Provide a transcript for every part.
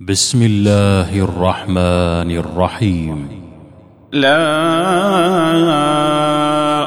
بسم الله الرحمن الرحيم. لا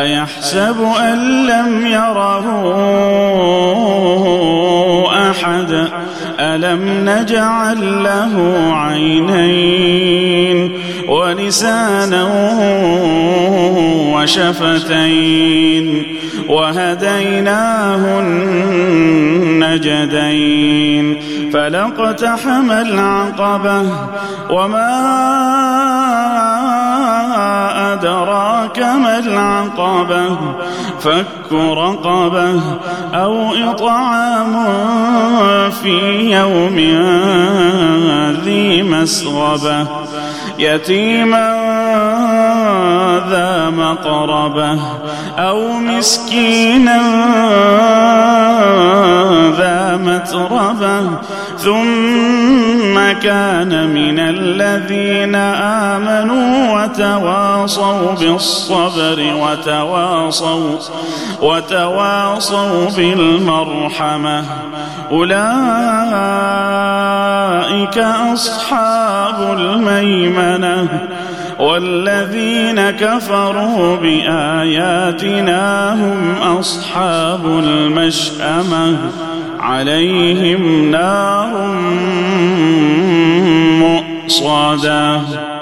أيحسب أن لم يره أحد؟ ألم نجعل له عينين ولسانا وشفتين وهديناه النجدين فلاقتحم العقبة وما ما العقبة فك رقبة أو إطعام في يوم ذي مسغبة. يتيما ذا مقربة أو مسكينا ذا متربة. ثم كان من الذين آمنوا وتواصوا بالصبر وتواصوا وتواصوا بالمرحمة. أولئك أصحاب الميمنة والذين كفروا بآياتنا هم أصحاب المشأمة. عليهم نار مؤصدة.